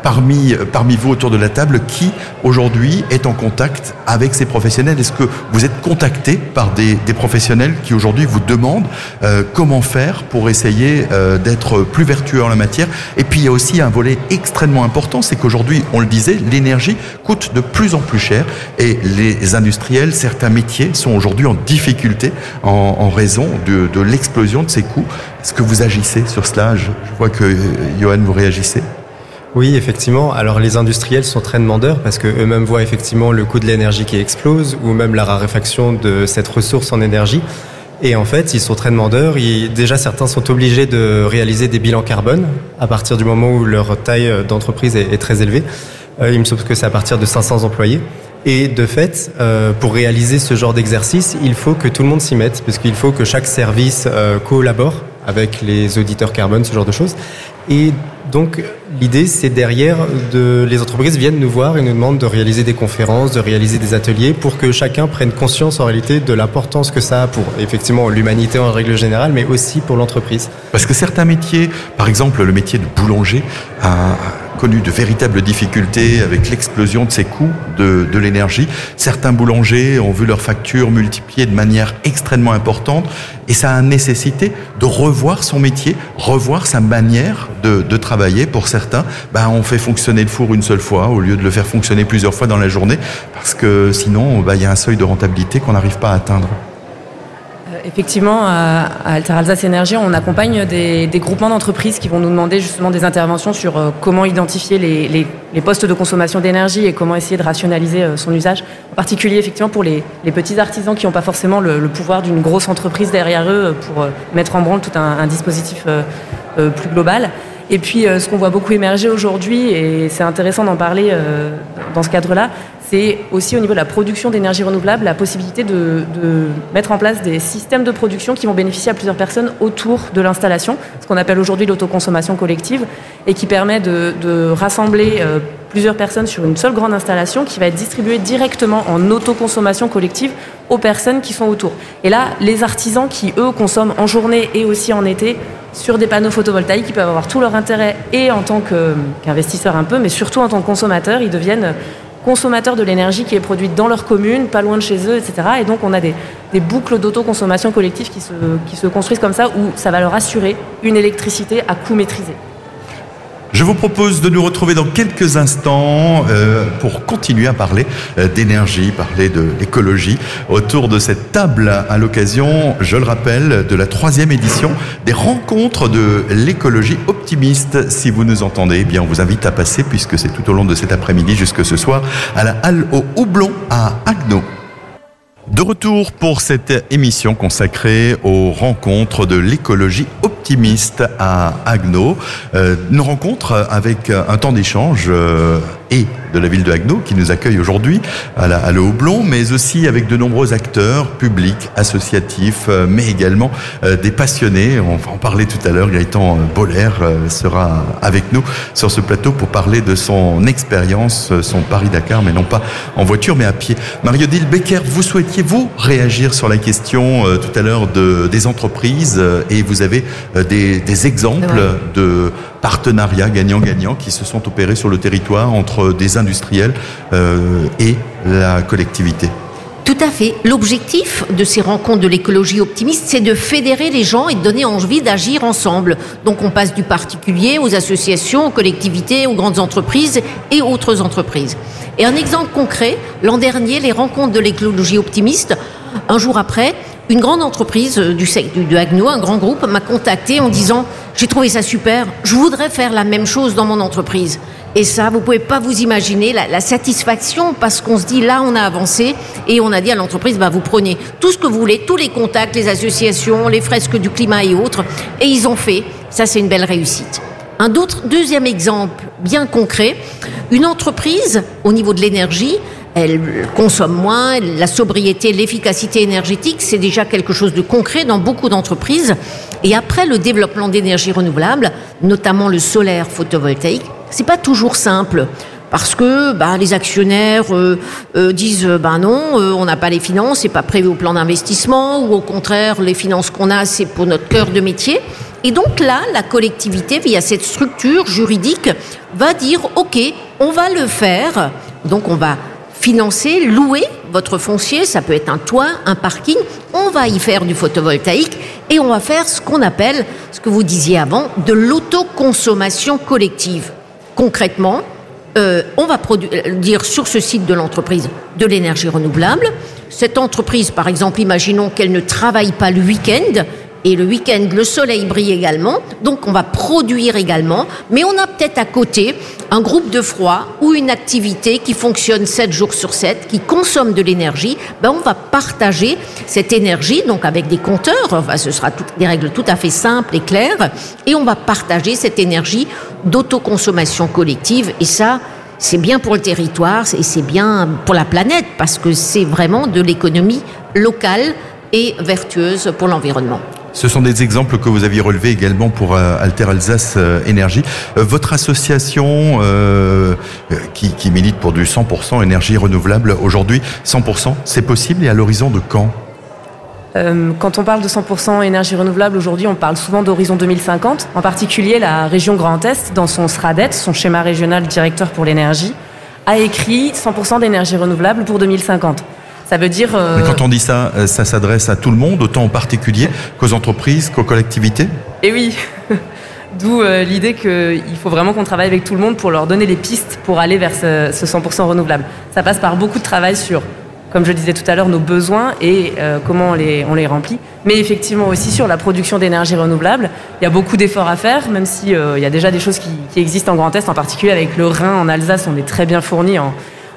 parmi, parmi vous autour de la table, qui aujourd'hui est en contact avec ces professionnels? Est-ce que vous êtes contacté par des, des professionnels qui aujourd'hui vous demandent euh, comment faire pour essayer euh, d'être plus vertueux en la matière Et puis il y a aussi un volet extrêmement important, c'est qu'aujourd'hui, on le disait, l'énergie coûte de plus en plus cher et les industriels, certains métiers sont aujourd'hui en difficulté en, raison de, l'explosion de ces coûts. Est-ce que vous agissez sur cela? Je, vois que Johan, vous réagissez. Oui, effectivement. Alors les industriels sont très demandeurs parce que eux-mêmes voient effectivement le coût de l'énergie qui explose ou même la raréfaction de cette ressource en énergie. Et en fait, ils sont très demandeurs. déjà, certains sont obligés de réaliser des bilans carbone à partir du moment où leur taille d'entreprise est, très élevée. Euh, il me semble que c'est à partir de 500 employés. Et de fait, euh, pour réaliser ce genre d'exercice, il faut que tout le monde s'y mette, parce qu'il faut que chaque service euh, collabore avec les auditeurs carbone, ce genre de choses. Et donc l'idée, c'est derrière, de, les entreprises viennent nous voir et nous demandent de réaliser des conférences, de réaliser des ateliers pour que chacun prenne conscience en réalité de l'importance que ça a pour effectivement l'humanité en règle générale, mais aussi pour l'entreprise. Parce que certains métiers, par exemple le métier de boulanger, connu de véritables difficultés avec l'explosion de ces coûts de, l'énergie. Certains boulangers ont vu leurs factures multipliées de manière extrêmement importante et ça a nécessité de revoir son métier, revoir sa manière de, travailler. Pour certains, ben, on fait fonctionner le four une seule fois au lieu de le faire fonctionner plusieurs fois dans la journée parce que sinon, ben, il y a un seuil de rentabilité qu'on n'arrive pas à atteindre. Effectivement, à, Alter Alsace Énergie, on accompagne des, groupements d'entreprises qui vont nous demander justement des interventions sur euh, comment identifier les, postes de consommation d'énergie et comment essayer de rationaliser euh, son usage. En particulier, effectivement, pour les, petits artisans qui n'ont pas forcément le, pouvoir d'une grosse entreprise derrière eux pour euh, mettre en branle tout un, dispositif plus global. Et puis, ce qu'on voit beaucoup émerger aujourd'hui, et c'est intéressant d'en parler dans ce cadre-là, c'est aussi au niveau de la production d'énergie renouvelable la possibilité de, mettre en place des systèmes de production qui vont bénéficier à plusieurs personnes autour de l'installation, ce qu'on appelle aujourd'hui l'autoconsommation collective, et qui permet de, rassembler euh, plusieurs personnes sur une seule grande installation qui va être distribuée directement en autoconsommation collective aux personnes qui sont autour. Et là, les artisans qui, eux, consomment en journée et aussi en été sur des panneaux photovoltaïques, ils peuvent avoir tout leur intérêt et en tant qu'investisseurs un peu, mais surtout en tant que consommateurs, ils deviennent consommateurs de l'énergie qui est produite dans leur commune, pas loin de chez eux, etc. Et donc on a des, boucles d'autoconsommation collective qui se construisent comme ça, où ça va leur assurer une électricité à coût maîtrisé. Je vous propose de nous retrouver dans quelques instants euh, pour continuer à parler euh, d'énergie, parler de l'écologie autour de cette table à l'occasion, je le rappelle, de la troisième édition des rencontres de l'écologie optimiste. Si vous nous entendez, eh bien on vous invite à passer puisque c'est tout au long de cet après-midi jusque ce soir à la halle au Houblon à Agno. De retour pour cette émission consacrée aux rencontres de l'écologie optimiste à Agno. Euh, une rencontre avec un temps d'échange euh, et de la ville de Haguenau qui nous accueille aujourd'hui à la, à le Houblon, mais aussi avec de nombreux acteurs publics, associatifs, euh, mais également euh, des passionnés. On va en parler tout à l'heure. Gaëtan Boller euh, sera avec nous sur ce plateau pour parler de son expérience, son Paris-Dakar, mais non pas en voiture, mais à pied. Mario-Dil Becker, vous souhaitiez, vous, réagir sur la question euh, tout à l'heure de, des entreprises euh, et vous avez euh, des, des exemples de partenariats gagnant-gagnant qui se sont opérés sur le territoire entre des industriels euh, et la collectivité. Tout à fait. L'objectif de ces rencontres de l'écologie optimiste, c'est de fédérer les gens et de donner envie d'agir ensemble. Donc on passe du particulier aux associations, aux collectivités, aux grandes entreprises et autres entreprises. Et un exemple concret, l'an dernier, les rencontres de l'écologie optimiste, un jour après, une grande entreprise du, de Agno, un grand groupe, m'a contacté en disant j'ai trouvé ça super, je voudrais faire la même chose dans mon entreprise. Et ça, vous pouvez pas vous imaginer la, satisfaction parce qu'on se dit là, on a avancé et on a dit à l'entreprise, bah, vous prenez tout ce que vous voulez, tous les contacts, les associations, les fresques du climat et autres, et ils ont fait. Ça, c'est une belle réussite. Un autre, deuxième exemple bien concret, une entreprise au niveau de l'énergie, elle consomme moins, la sobriété, l'efficacité énergétique, c'est déjà quelque chose de concret dans beaucoup d'entreprises. Et après le développement d'énergie renouvelable, notamment le solaire photovoltaïque, c'est pas toujours simple parce que bah, les actionnaires euh, euh, disent ben non, euh, on n'a pas les finances, c'est pas prévu au plan d'investissement, ou au contraire, les finances qu'on a, c'est pour notre cœur de métier. Et donc là, la collectivité, via cette structure juridique, va dire ok, on va le faire. Donc on va financer, louer votre foncier, ça peut être un toit, un parking, on va y faire du photovoltaïque et on va faire ce qu'on appelle, ce que vous disiez avant, de l'autoconsommation collective. Concrètement, euh, on va produire sur ce site de l'entreprise de l'énergie renouvelable. Cette entreprise, par exemple, imaginons qu'elle ne travaille pas le week-end, et le week-end, le soleil brille également, donc on va produire également, mais on a peut-être à côté un groupe de froid ou une activité qui fonctionne 7 jours sur 7, qui consomme de l'énergie, ben on va partager cette énergie, donc avec des compteurs, enfin, ce sera des règles tout à fait simples et claires, et on va partager cette énergie d'autoconsommation collective, et ça, c'est bien pour le territoire et c'est bien pour la planète, parce que c'est vraiment de l'économie locale et vertueuse pour l'environnement. Ce sont des exemples que vous aviez relevés également pour euh, Alter Alsace euh, Énergie. Euh, votre association qui, qui, milite pour du 100% énergie renouvelable aujourd'hui, 100%, c'est possible et à l'horizon de quand? Quand on parle de 100% énergie renouvelable aujourd'hui, on parle souvent d'horizon 2050. En particulier, la région Grand Est, dans son SRADET, son schéma régional directeur pour l'énergie, a écrit 100% d'énergie renouvelable pour 2050. Ça veut dire. Euh, Mais quand on dit ça, euh, ça s'adresse à tout le monde, autant en particulier qu'aux entreprises, qu'aux collectivités? Eh oui D'où euh, l'idée qu'il faut vraiment qu'on travaille avec tout le monde pour leur donner les pistes pour aller vers ce, 100% renouvelable. Ça passe par beaucoup de travail sur, comme je disais tout à l'heure, nos besoins et comment on les, on les remplit. Mais effectivement aussi sur la production d'énergie renouvelable. Il y a beaucoup d'efforts à faire, même s'il il y a déjà des choses qui, qui, existent en Grand Est, en particulier avec le Rhin en Alsace, on est très bien fourni en,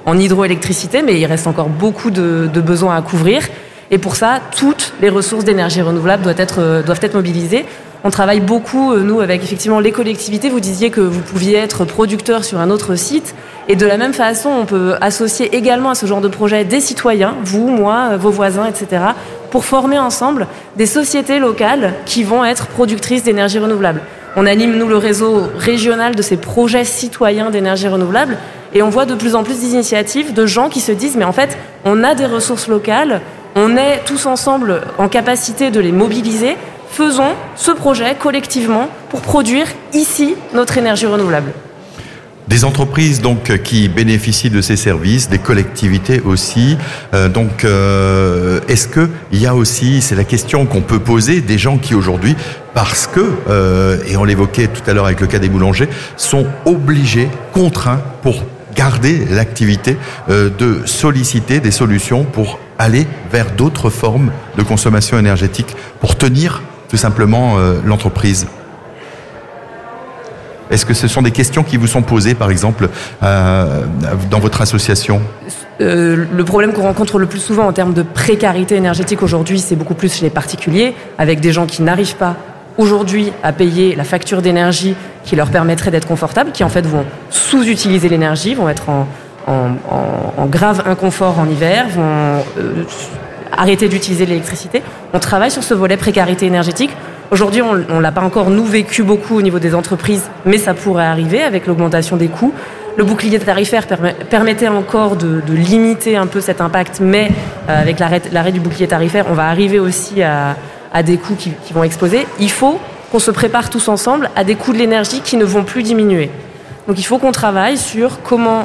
en hydroélectricité, mais il reste encore beaucoup de, besoins à couvrir. Et pour ça, toutes les ressources d'énergie renouvelable doivent être, euh, doivent être mobilisées. On travaille beaucoup, euh, nous, avec effectivement les collectivités. Vous disiez que vous pouviez être producteur sur un autre site. Et de la même façon, on peut associer également à ce genre de projet des citoyens, vous, moi, euh, vos voisins, etc., pour former ensemble des sociétés locales qui vont être productrices d'énergie renouvelable. On anime, nous, le réseau régional de ces projets citoyens d'énergie renouvelable. Et on voit de plus en plus d'initiatives de gens qui se disent, mais en fait, on a des ressources locales, on est tous ensemble en capacité de les mobiliser. Faisons ce projet collectivement pour produire ici notre énergie renouvelable. Des entreprises donc qui bénéficient de ces services, des collectivités aussi. Euh, donc, euh, est-ce que il y a aussi, c'est la question qu'on peut poser, des gens qui aujourd'hui, parce que, euh, et on l'évoquait tout à l'heure avec le cas des boulangers, sont obligés, contraints pour garder l'activité, de solliciter des solutions pour aller vers d'autres formes de consommation énergétique, pour tenir tout simplement l'entreprise. Est-ce que ce sont des questions qui vous sont posées, par exemple, euh, dans votre association euh, Le problème qu'on rencontre le plus souvent en termes de précarité énergétique aujourd'hui, c'est beaucoup plus chez les particuliers, avec des gens qui n'arrivent pas aujourd'hui à payer la facture d'énergie qui leur permettrait d'être confortables, qui en fait vont sous-utiliser l'énergie, vont être en, grave inconfort en hiver, vont euh, arrêter d'utiliser l'électricité. On travaille sur ce volet précarité énergétique Aujourd'hui, on ne l'a pas encore, nous, vécu beaucoup au niveau des entreprises, mais ça pourrait arriver avec l'augmentation des coûts. Le bouclier tarifaire permettait encore de, limiter un peu cet impact, mais euh, avec l'arrêt du bouclier tarifaire, on va arriver aussi à, des coûts qui, vont exploser. Il faut qu'on se prépare tous ensemble à des coûts de l'énergie qui ne vont plus diminuer. Donc il faut qu'on travaille sur comment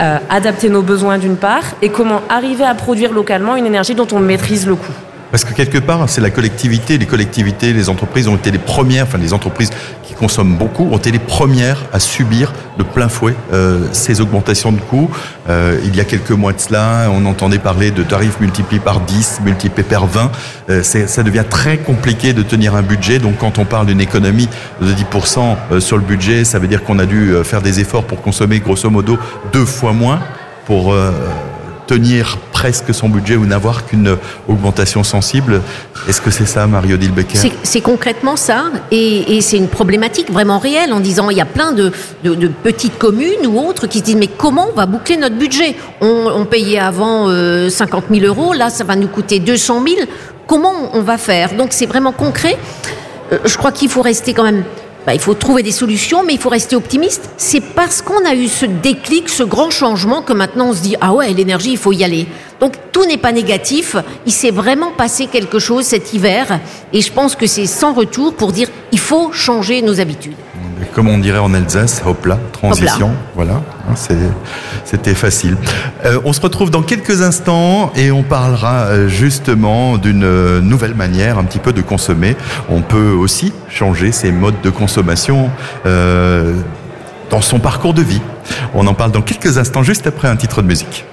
euh, adapter nos besoins d'une part et comment arriver à produire localement une énergie dont on maîtrise le coût. Parce que quelque part, c'est la collectivité, les collectivités, les entreprises ont été les premières, enfin les entreprises qui consomment beaucoup, ont été les premières à subir de plein fouet euh, ces augmentations de coûts. Euh, il y a quelques mois de cela, on entendait parler de tarifs multipliés par 10, multipliés par 20. Euh, ça devient très compliqué de tenir un budget. Donc quand on parle d'une économie de 10% euh, sur le budget, ça veut dire qu'on a dû euh, faire des efforts pour consommer grosso modo deux fois moins pour euh, tenir presque son budget ou n'avoir qu'une augmentation sensible. Est-ce que c'est ça, Mario Dilbecker C'est concrètement ça, et, c'est une problématique vraiment réelle en disant il y a plein de, petites communes ou autres qui se disent mais comment on va boucler notre budget? On, payait avant 50 euh, 000 euros, là ça va nous coûter 200 000. Comment on va faire? Donc c'est vraiment concret. Euh, je crois qu'il faut rester quand même bah, il faut trouver des solutions, mais il faut rester optimiste. C'est parce qu'on a eu ce déclic, ce grand changement, que maintenant on se dit ah ouais, l'énergie, il faut y aller. Donc tout n'est pas négatif. Il s'est vraiment passé quelque chose cet hiver, et je pense que c'est sans retour pour dire il faut changer nos habitudes comme on dirait en Alsace, hop là, transition, voilà, hein, c'était facile. Euh, on se retrouve dans quelques instants et on parlera euh, justement d'une euh, nouvelle manière un petit peu de consommer. On peut aussi changer ses modes de consommation dans son parcours de vie. On en parle dans quelques instants, juste après un titre de musique.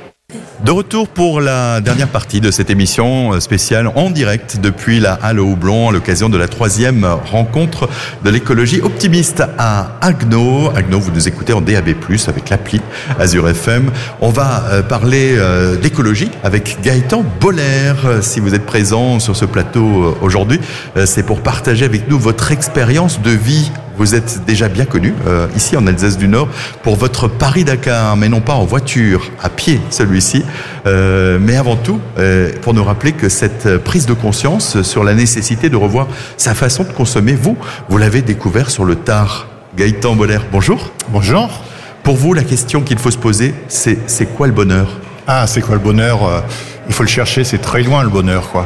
De retour pour la dernière partie de cette émission spéciale en direct depuis la Halle au Houblon à l'occasion de la troisième rencontre de l'écologie optimiste à Agno. Agno, vous nous écoutez en DAB+, avec l'appli Azure FM. On va euh, parler euh, d'écologie avec Gaëtan Boller. Si vous êtes présent sur ce plateau euh, aujourd'hui, c'est pour partager avec nous votre expérience de vie Vous êtes déjà bien connu euh, ici en Alsace du Nord pour votre Paris-Dakar, mais non pas en voiture, à pied celui-ci, euh, mais avant tout euh, pour nous rappeler que cette prise de conscience sur la nécessité de revoir sa façon de consommer, vous, vous l'avez découvert sur le tard. Gaëtan Boller, bonjour. Bonjour. Pour vous, la question qu'il faut se poser, c'est c'est quoi le bonheur? Ah, c'est quoi le bonheur? Euh, Il faut le chercher, c'est très loin le bonheur, quoi.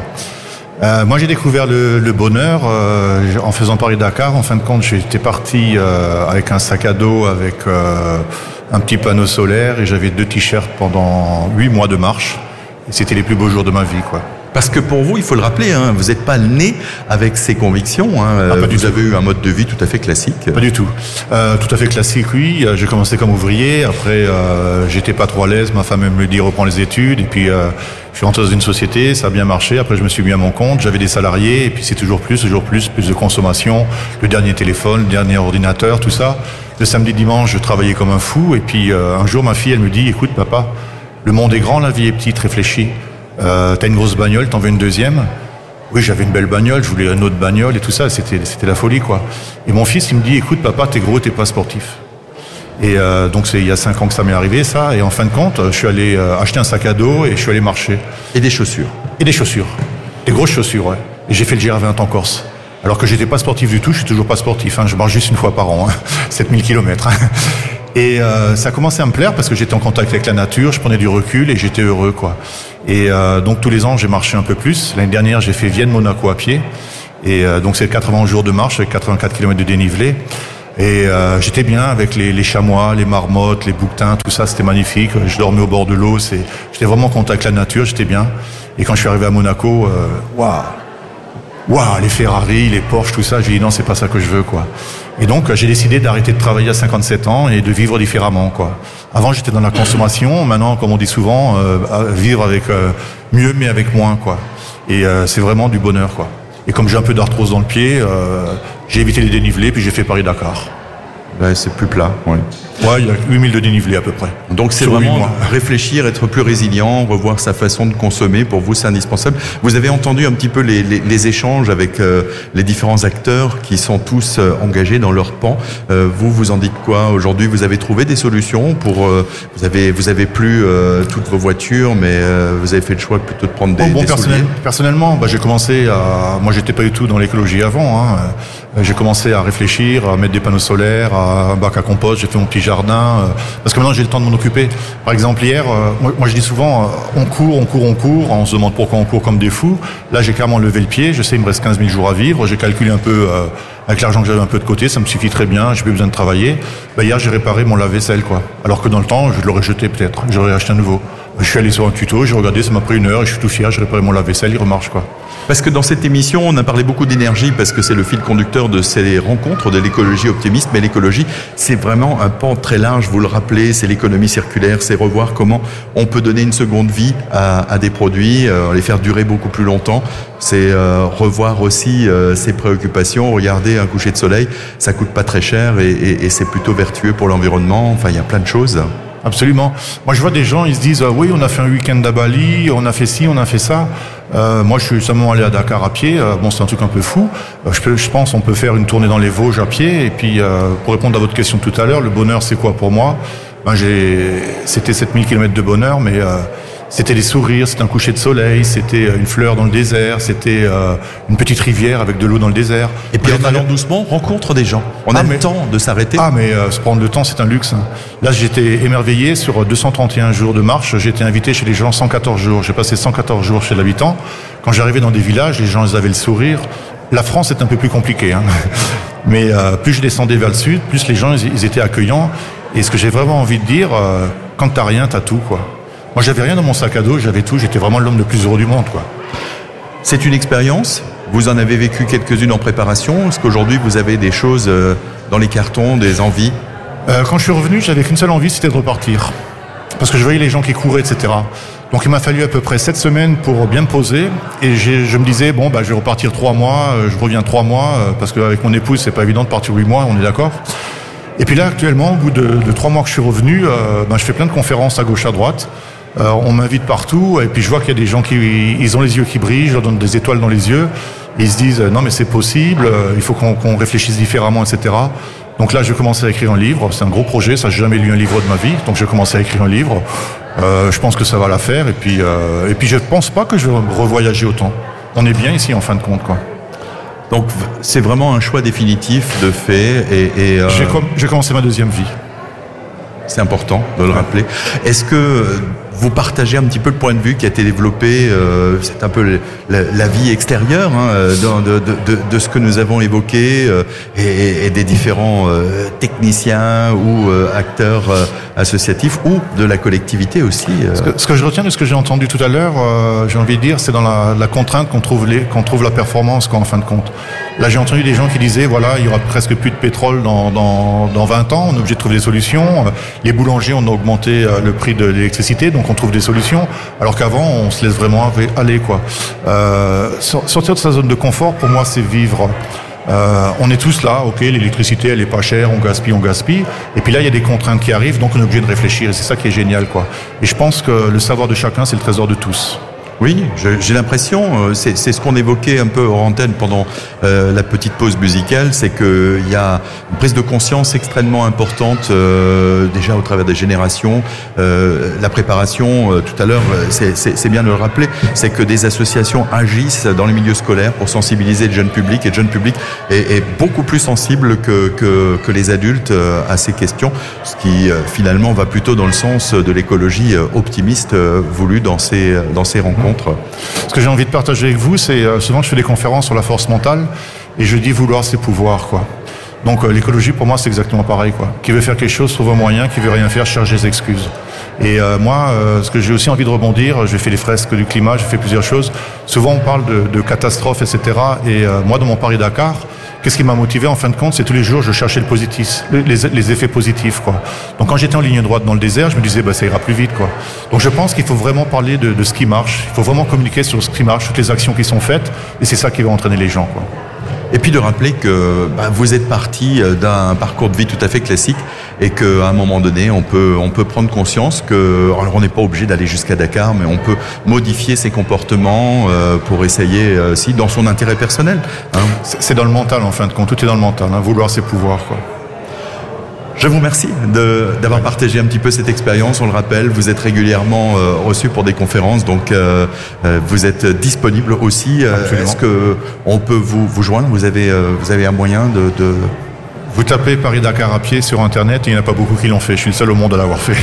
Euh, moi, j'ai découvert le, le bonheur euh, en faisant Paris-Dakar. En fin de compte, j'étais parti euh, avec un sac à dos, avec un petit panneau solaire, et j'avais deux t-shirts pendant huit mois de marche. Et c'était les plus beaux jours de ma vie, quoi. Parce que pour vous, il faut le rappeler, hein, vous n'êtes pas né avec ces convictions. Hein, Ah, pas du vous tout. avez eu un mode de vie tout à fait classique. Pas du tout. Euh, tout à fait classique, oui. Euh, J'ai commencé comme ouvrier. Après, euh, j'étais pas trop à l'aise. Ma femme me dit reprends les études. Et puis, euh, je suis rentré dans une société. Ça a bien marché. Après, je me suis mis à mon compte. J'avais des salariés. Et puis, c'est toujours plus, toujours plus, plus de consommation. Le dernier téléphone, le dernier ordinateur, tout ça. Le samedi, dimanche, je travaillais comme un fou. Et puis, euh, un jour, ma fille, elle me dit écoute, papa, le monde est grand, la vie est petite. Réfléchis. Euh, T'as une grosse bagnole, t'en veux une deuxième? Oui, j'avais une belle bagnole, je voulais une autre bagnole et tout ça, c'était, c'était la folie, quoi. Et mon fils, il me dit, écoute, papa, t'es gros, t'es pas sportif. Et euh, donc, c'est il y a cinq ans que ça m'est arrivé, ça. Et en fin de compte, je suis allé euh, acheter un sac à dos et je suis allé marcher. Et des chaussures. Et des chaussures. Des grosses chaussures, ouais. Et j'ai fait le GR20 en Corse. Alors que j'étais pas sportif du tout, je suis toujours pas sportif. Hein. Je marche juste une fois par an, hein. 7000 km. Et euh, ça a commencé à me plaire parce que j'étais en contact avec la nature, je prenais du recul et j'étais heureux, quoi. Et euh, donc tous les ans, j'ai marché un peu plus. L'année dernière, j'ai fait Vienne-Monaco à pied. Et euh, donc c'est 80 jours de marche avec 84 km de dénivelé. Et j'étais bien avec les, chamois, les marmottes, les bouquetins, tout ça, c'était magnifique. Je dormais au bord de l'eau, c'est, j'étais vraiment en contact avec la nature, j'étais bien. Et quand je suis arrivé à Monaco, waouh, waouh, les Ferrari, les Porsche, tout ça, j'ai dit non, c'est pas ça que je veux, quoi. Et donc j'ai décidé d'arrêter de travailler à 57 ans et de vivre différemment, quoi. Avant j'étais dans la consommation, maintenant, comme on dit souvent, euh, vivre avec euh, mieux mais avec moins, quoi. Et euh, c'est vraiment du bonheur, quoi. Et comme j'ai un peu d'arthrose dans le pied, euh, j'ai évité les dénivelés, puis j'ai fait Paris-Dakar. Ouais, c'est plus plat. ouais. Ouais, il y a 8000 de dénivelé à peu près. Donc c'est vraiment réfléchir, être plus résilient, revoir sa façon de consommer. Pour vous, c'est indispensable. Vous avez entendu un petit peu les, les- les échanges avec euh, les différents acteurs qui sont tous euh, engagés dans leur pan. Euh, vous, vous en dites quoi aujourd'hui? Vous avez trouvé des solutions pour euh, vous avez vous avez plus euh, toutes vos voitures, mais euh, vous avez fait le choix plutôt de prendre des, Bon, bon, des personnel- souliers? personnellement, bah, j'ai commencé à. Moi, j'étais pas du tout dans l'écologie avant. Hein. J'ai commencé à réfléchir, à mettre des panneaux solaires, à un bac à compost. J'ai fait mon petit jardin euh, parce que maintenant j'ai le temps de m'en occuper. Par exemple, hier, euh, moi, moi, je dis souvent, euh, on court, on court, on court. On se demande pourquoi on court comme des fous. Là, j'ai carrément levé le pied. Je sais, il me reste 15 000 jours à vivre. J'ai calculé un peu euh, avec l'argent que j'avais un peu de côté, ça me suffit très bien. J'ai plus besoin de travailler. Bah, hier, j'ai réparé mon lave-vaisselle, quoi. Alors que dans le temps, je l'aurais jeté peut-être. J'aurais acheté un nouveau. Je suis allé sur un tuto, j'ai regardé, ça m'a pris une heure et je suis tout fier, j'ai réparé mon lave-vaisselle, il remarche quoi. Parce que dans cette émission, on a parlé beaucoup d'énergie parce que c'est le fil conducteur de ces rencontres de l'écologie optimiste. Mais l'écologie, c'est vraiment un pan très large. Vous le rappelez, c'est l'économie circulaire, c'est revoir comment on peut donner une seconde vie à, à des produits, euh, les faire durer beaucoup plus longtemps. C'est euh, revoir aussi euh, ses préoccupations. Regardez un coucher de soleil, ça coûte pas très cher et, et- et c'est plutôt vertueux pour l'environnement. Enfin, il y a plein de choses. Absolument. Moi je vois des gens, ils se disent ah oui on a fait un week-end à Bali, on a fait ci, on a fait ça. Euh, moi je suis seulement allé à Dakar à pied, Euh, bon c'est un truc un peu fou. Euh, je, pense on peut faire une tournée dans les Vosges à pied. Et puis euh, pour répondre à votre question tout à l'heure, le bonheur c'est quoi pour moi? Ben, j'ai, C'était 7000 km de bonheur, mais euh, c'était des sourires, c'était un coucher de soleil, c'était euh, une fleur dans le désert, c'était euh, une petite rivière avec de l'eau dans le désert. Et puis en allant doucement, on rencontre des gens. On a Ah, le mais- temps de s'arrêter. ah, mais euh, se prendre le temps, c'est un luxe. hein. Là, j'étais émerveillé sur 231 jours de marche. J'ai été invité chez les gens 114 jours. J'ai passé 114 jours chez l'habitant. Quand j'arrivais dans des villages, les gens ils avaient le sourire. La France est un peu plus compliquée. Hein. Mais euh, plus je descendais vers le sud, plus les gens ils, ils étaient accueillants. Et ce que j'ai vraiment envie de dire, euh, quand t'as rien, t'as tout. quoi. Moi, j'avais rien dans mon sac à dos, j'avais tout. J'étais vraiment l'homme le plus heureux du monde. quoi. C'est une expérience. Vous en avez vécu quelques-unes en préparation. Est-ce qu'aujourd'hui vous avez des choses euh, dans les cartons, des envies? Euh, quand je suis revenu, j'avais qu'une seule envie, c'était de repartir. Parce que je voyais les gens qui couraient, etc. Donc il m'a fallu à peu près sept semaines pour bien me poser. Et je me disais, bon, bah, je vais repartir trois mois, euh, je reviens trois mois, euh, parce qu'avec mon épouse, c'est pas évident de partir huit mois, on est d'accord. Et puis là, actuellement, au bout de, de trois mois que je suis revenu, euh, ben, je fais plein de conférences à gauche, à droite. Euh, on m'invite partout, et puis je vois qu'il y a des gens qui ils ont les yeux qui brillent, je leur donne des étoiles dans les yeux. Et ils se disent, non mais c'est possible, il faut qu'on réfléchisse différemment, etc. Donc là, je commencé à écrire un livre. C'est un gros projet. Ça, j'ai jamais lu un livre de ma vie. Donc, j'ai commencé à écrire un livre. Euh, je pense que ça va la faire. Et puis, euh, et puis, je pense pas que je vais revoyager autant. On est bien ici, en fin de compte, quoi. Donc, c'est vraiment un choix définitif de fait. Et, euh... j'ai commencé ma deuxième vie. C'est important de le rappeler. Est-ce que vous partagez un petit peu le point de vue qui a été développé, euh, c'est un peu la, vie extérieure hein, de, ce que nous avons évoqué euh, et, des différents euh, techniciens ou euh, acteurs euh, associatifs ou de la collectivité aussi. Ce que, je retiens de ce que j'ai entendu tout à l'heure, j'ai envie de dire, c'est dans la, contrainte qu'on trouve, la performance quoi, en fin de compte. Là, j'ai entendu des gens qui disaient, voilà, il y aura presque plus de pétrole dans, dans, dans 20 ans, on est obligé de trouver des solutions. Les boulangers, on a augmenté le prix de l'électricité, on trouve des solutions, alors qu'avant, on se laisse vraiment aller. Quoi. Euh, sortir de sa zone de confort, pour moi, c'est vivre. Euh, on est tous là, ok, l'électricité elle est pas chère, on gaspille, on gaspille. Et puis là, il y a des contraintes qui arrivent, donc on est obligé de réfléchir. Et c'est ça qui est génial, quoi. Et je pense que le savoir de chacun, c'est le trésor de tous. Oui, j'ai l'impression, euh, c'est ce qu'on évoquait un peu en antenne pendant euh, la petite pause musicale, c'est qu'il y a une prise de conscience extrêmement importante euh, déjà au travers des générations. Euh, la préparation, euh, tout à l'heure, c'est bien de le rappeler, c'est que des associations agissent dans les milieux scolaires pour sensibiliser le jeune public et le jeune public est, est beaucoup plus sensible que, que, que, les adultes à ces questions, ce qui finalement va plutôt dans le sens de l'écologie optimiste voulue dans ces, dans ces rencontres. Ce que j'ai envie de partager avec vous, c'est euh, souvent je fais des conférences sur la force mentale et je dis vouloir c'est pouvoir quoi. Donc euh, l'écologie pour moi c'est exactement pareil quoi. Qui veut faire quelque chose trouve un moyen, qui veut rien faire cherche des excuses. Et euh, moi, ce que j'ai aussi envie de rebondir, j'ai fait les fresques du climat, j'ai fait plusieurs choses. Souvent on parle de, de catastrophes, etc. Et moi dans mon Paris Dakar, Qu'est-ce qui m'a motivé en fin de compte C'est tous les jours, je cherchais le positif, les, effets positifs. Quoi. Donc quand j'étais en ligne droite dans le désert, je me disais, bah, ça ira plus vite. Quoi. Donc je pense qu'il faut vraiment parler de, de, ce qui marche. Il faut vraiment communiquer sur ce qui marche, toutes les actions qui sont faites. Et c'est ça qui va entraîner les gens. Quoi. Et puis de rappeler que bah, vous êtes parti euh, d'un parcours de vie tout à fait classique et qu'à un moment donné, on peut, on peut prendre conscience que, alors on n'est pas obligé d'aller jusqu'à Dakar, mais on peut modifier ses comportements euh, pour essayer, euh, si, dans son intérêt personnel. Hein. C'est dans le mental, en fin de compte, tout est dans le mental, hein, vouloir ses pouvoirs. Quoi. Je vous remercie d'avoir partagé un petit peu cette expérience. On le rappelle, vous êtes régulièrement euh, reçu pour des conférences, donc euh, euh, vous êtes disponible aussi. Est-ce que on peut vous, vous joindre? Vous avez vous avez un moyen de, de... Vous tapez Paris Dakar à pied sur internet. Et il n'y en a pas beaucoup qui l'ont fait. Je suis le seul au monde à l'avoir fait.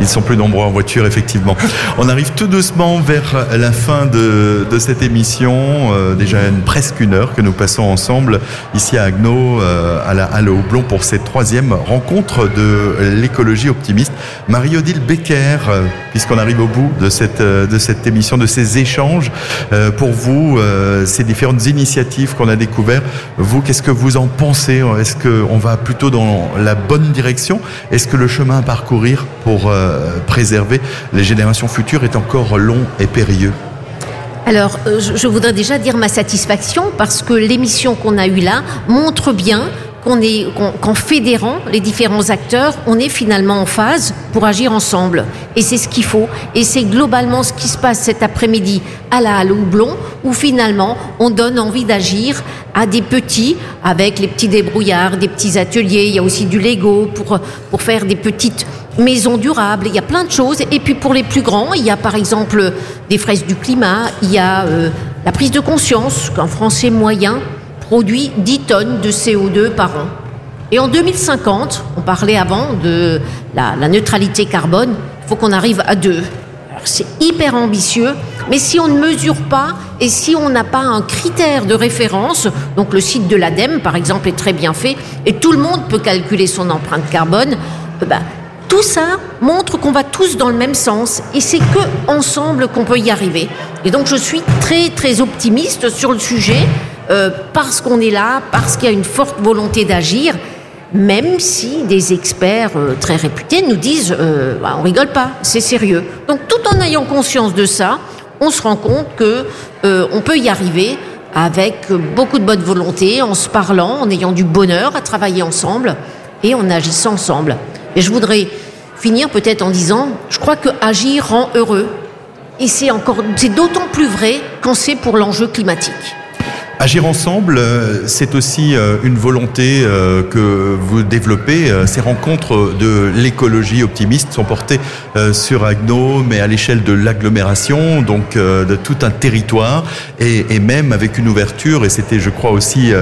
Ils sont plus nombreux en voiture, effectivement. On arrive tout doucement vers la fin de, de cette émission. Euh, déjà une, presque une heure que nous passons ensemble ici à Agno, euh, à la Halle Houblon, pour cette troisième rencontre de l'écologie optimiste. Marie-Odile Becker, euh, puisqu'on arrive au bout de cette, de cette émission, de ces échanges, euh, pour vous, euh, ces différentes initiatives qu'on a découvertes, vous, qu'est-ce que vous en pensez? Est-ce qu'on va plutôt dans la bonne direction? Est-ce que le chemin à parcourir pour euh, préserver les générations futures est encore long et périlleux alors, euh, je voudrais déjà dire ma satisfaction parce que l'émission qu'on a eue là montre bien qu'on est qu'en qu fédérant les différents acteurs, on est finalement en phase pour agir ensemble. Et c'est ce qu'il faut. Et c'est globalement ce qui se passe cet après-midi à la Halle Houblon, où finalement on donne envie d'agir à des petits, avec les petits débrouillards, des petits ateliers. Il y a aussi du Lego pour pour faire des petites maisons durables. Il y a plein de choses. Et puis pour les plus grands, il y a par exemple des fraises du climat. Il y a euh, la prise de conscience qu'un Français moyen produit 10 tonnes de CO2 par an. Et en 2050, on parlait avant de la, neutralité carbone, il faut qu'on arrive à deux. C'est hyper ambitieux, mais si on ne mesure pas et si on n'a pas un critère de référence, donc le site de l'ADEME par exemple est très bien fait et tout le monde peut calculer son empreinte carbone, ben, tout ça montre qu'on va tous dans le même sens et c'est que ensemble qu'on peut y arriver. Et donc je suis très très optimiste sur le sujet euh, parce qu'on est là, parce qu'il y a une forte volonté d'agir, même si des experts euh, très réputés nous disent euh, bah, on rigole pas, c'est sérieux. Donc tout en ayant conscience de ça, on se rend compte que on peut y arriver avec beaucoup de bonne volonté, en se parlant, en ayant du bonheur à travailler ensemble et en agissant ensemble. Et je voudrais finir peut-être en disant, je crois que agir rend heureux. Et c'est encore, c'est d'autant plus vrai quand c'est pour l'enjeu climatique. Agir ensemble, euh, c'est aussi euh, une volonté euh, que vous développez. Ces rencontres de l'écologie optimiste sont portées sur Agno, mais à l'échelle de l'agglomération, donc de tout un territoire, et, même avec une ouverture. Et c'était, je crois, aussi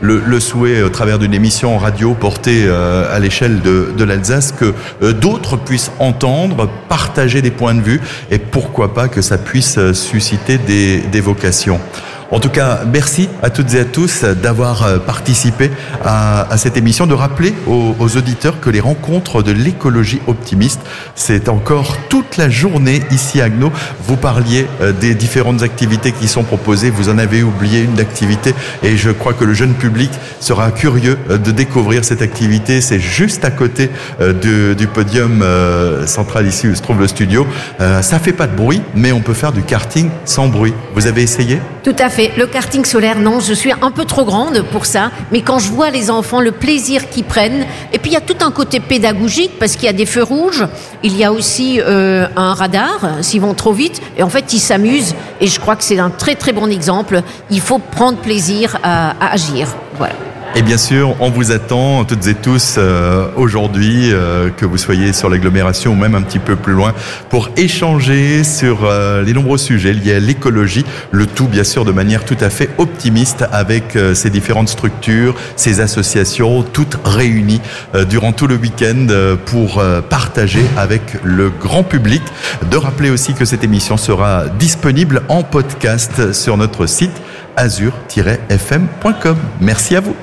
le, souhait, au travers d'une émission radio portée à l'échelle de, l'Alsace, que d'autres puissent entendre, partager des points de vue, et pourquoi pas que ça puisse susciter des vocations. En tout cas, merci à toutes et à tous d'avoir euh, participé à, cette émission, de rappeler aux, auditeurs que les rencontres de l'écologie optimiste, c'est encore toute la journée ici à Agno. Vous parliez euh, des différentes activités qui sont proposées, vous en avez oublié une d'activité et je crois que le jeune public sera curieux euh, de découvrir cette activité. C'est juste à côté du, podium central ici où se trouve le studio. Ça fait pas de bruit, mais on peut faire du karting sans bruit. Vous avez essayé? Tout à Le karting solaire, non, je suis un peu trop grande pour ça. Mais quand je vois les enfants, le plaisir qu'ils prennent, et puis il y a tout un côté pédagogique parce qu'il y a des feux rouges, il y a aussi euh, un radar s'ils vont trop vite, et en fait ils s'amusent. Et je crois que c'est un très très bon exemple. Il faut prendre plaisir à, à agir. Voilà. Et bien sûr, on vous attend toutes et tous euh, aujourd'hui, euh, que vous soyez sur l'agglomération ou même un petit peu plus loin, pour échanger sur euh, les nombreux sujets liés à l'écologie, le tout bien sûr de manière tout à fait optimiste avec ces différentes structures, ces associations, toutes réunies durant tout le week-end pour partager avec le grand public. De rappeler aussi que cette émission sera disponible en podcast sur notre site azur-fm.com. Merci à vous.